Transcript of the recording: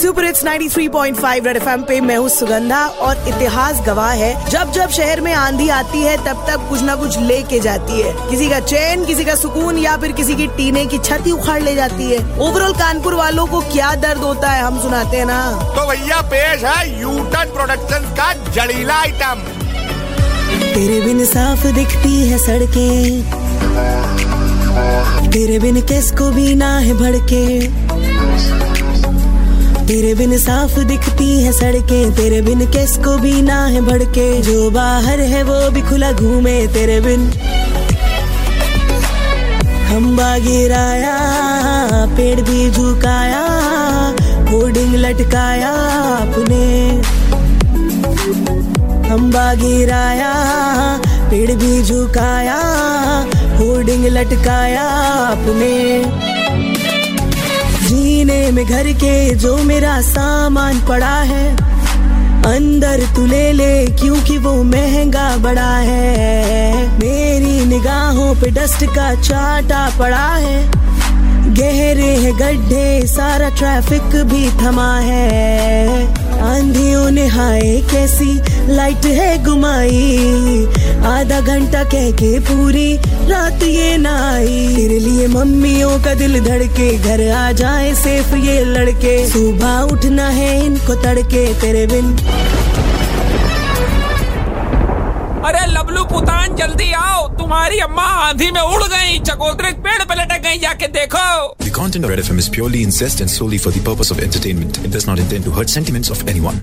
Super it's 93.5 red FM पे मैं हूँ सुगंधा और इतिहास गवाह है। जब जब शहर में आंधी आती है तब तक कुछ ना कुछ लेके जाती है। किसी का चैन किसी का सुकून या फिर किसी की टीने की छत उखाड़ ले जाती है। ओवरऑल कानपुर वालों को क्या दर्द होता है हम सुनाते हैं ना। तो भैया पेश है यूटन प्रोडक्शन का जड़ीला आइटम तेरे बिन साफ़ दिखती है सड़कें। तेरे बिन किसको भी ना है भड़के। तेरे बिन साफ़ दिखती है सड़कें, तेरे बिन केस को भी ना है भड़के। जो बाहर है वो भी खुला घूमे तेरे बिन। खम्बा गिराया पेड़ भी झुकाया होर्डिंग लटकाया अपने। खम्बा गिराया पेड़ भी झुकाया होर्डिंग लटकाया अपने। में घर के जो मेरा सामान पड़ा है, अंदर तू ले ले, क्योंकि वो महँगा बड़ा है। मेरी निगाहों पे डस्ट का चाटा पड़ा है, गहरे है गड्ढे, सारा ट्रैफ़िक भी थमा है। आंधियों ने हाय, कैसी लाइट है गुमाई आधा घंटा कह के पूरी रात ये ना आई तेरे लिए मम्मियों का दिल धड़के घर आ जाए सेफ़ ये लड़के सुबह उठना है इनको तड़के तेरे बिन अरे लबलू पुतान जल्दी आओ तुम्हारी अम्मा आंधी में उड़ गई चकोतरे पेड़ पे लटक गई जाके देखो The content of Red FM is purely incest and solely for the purpose of entertainment. It does not intend to hurt sentiments of anyone.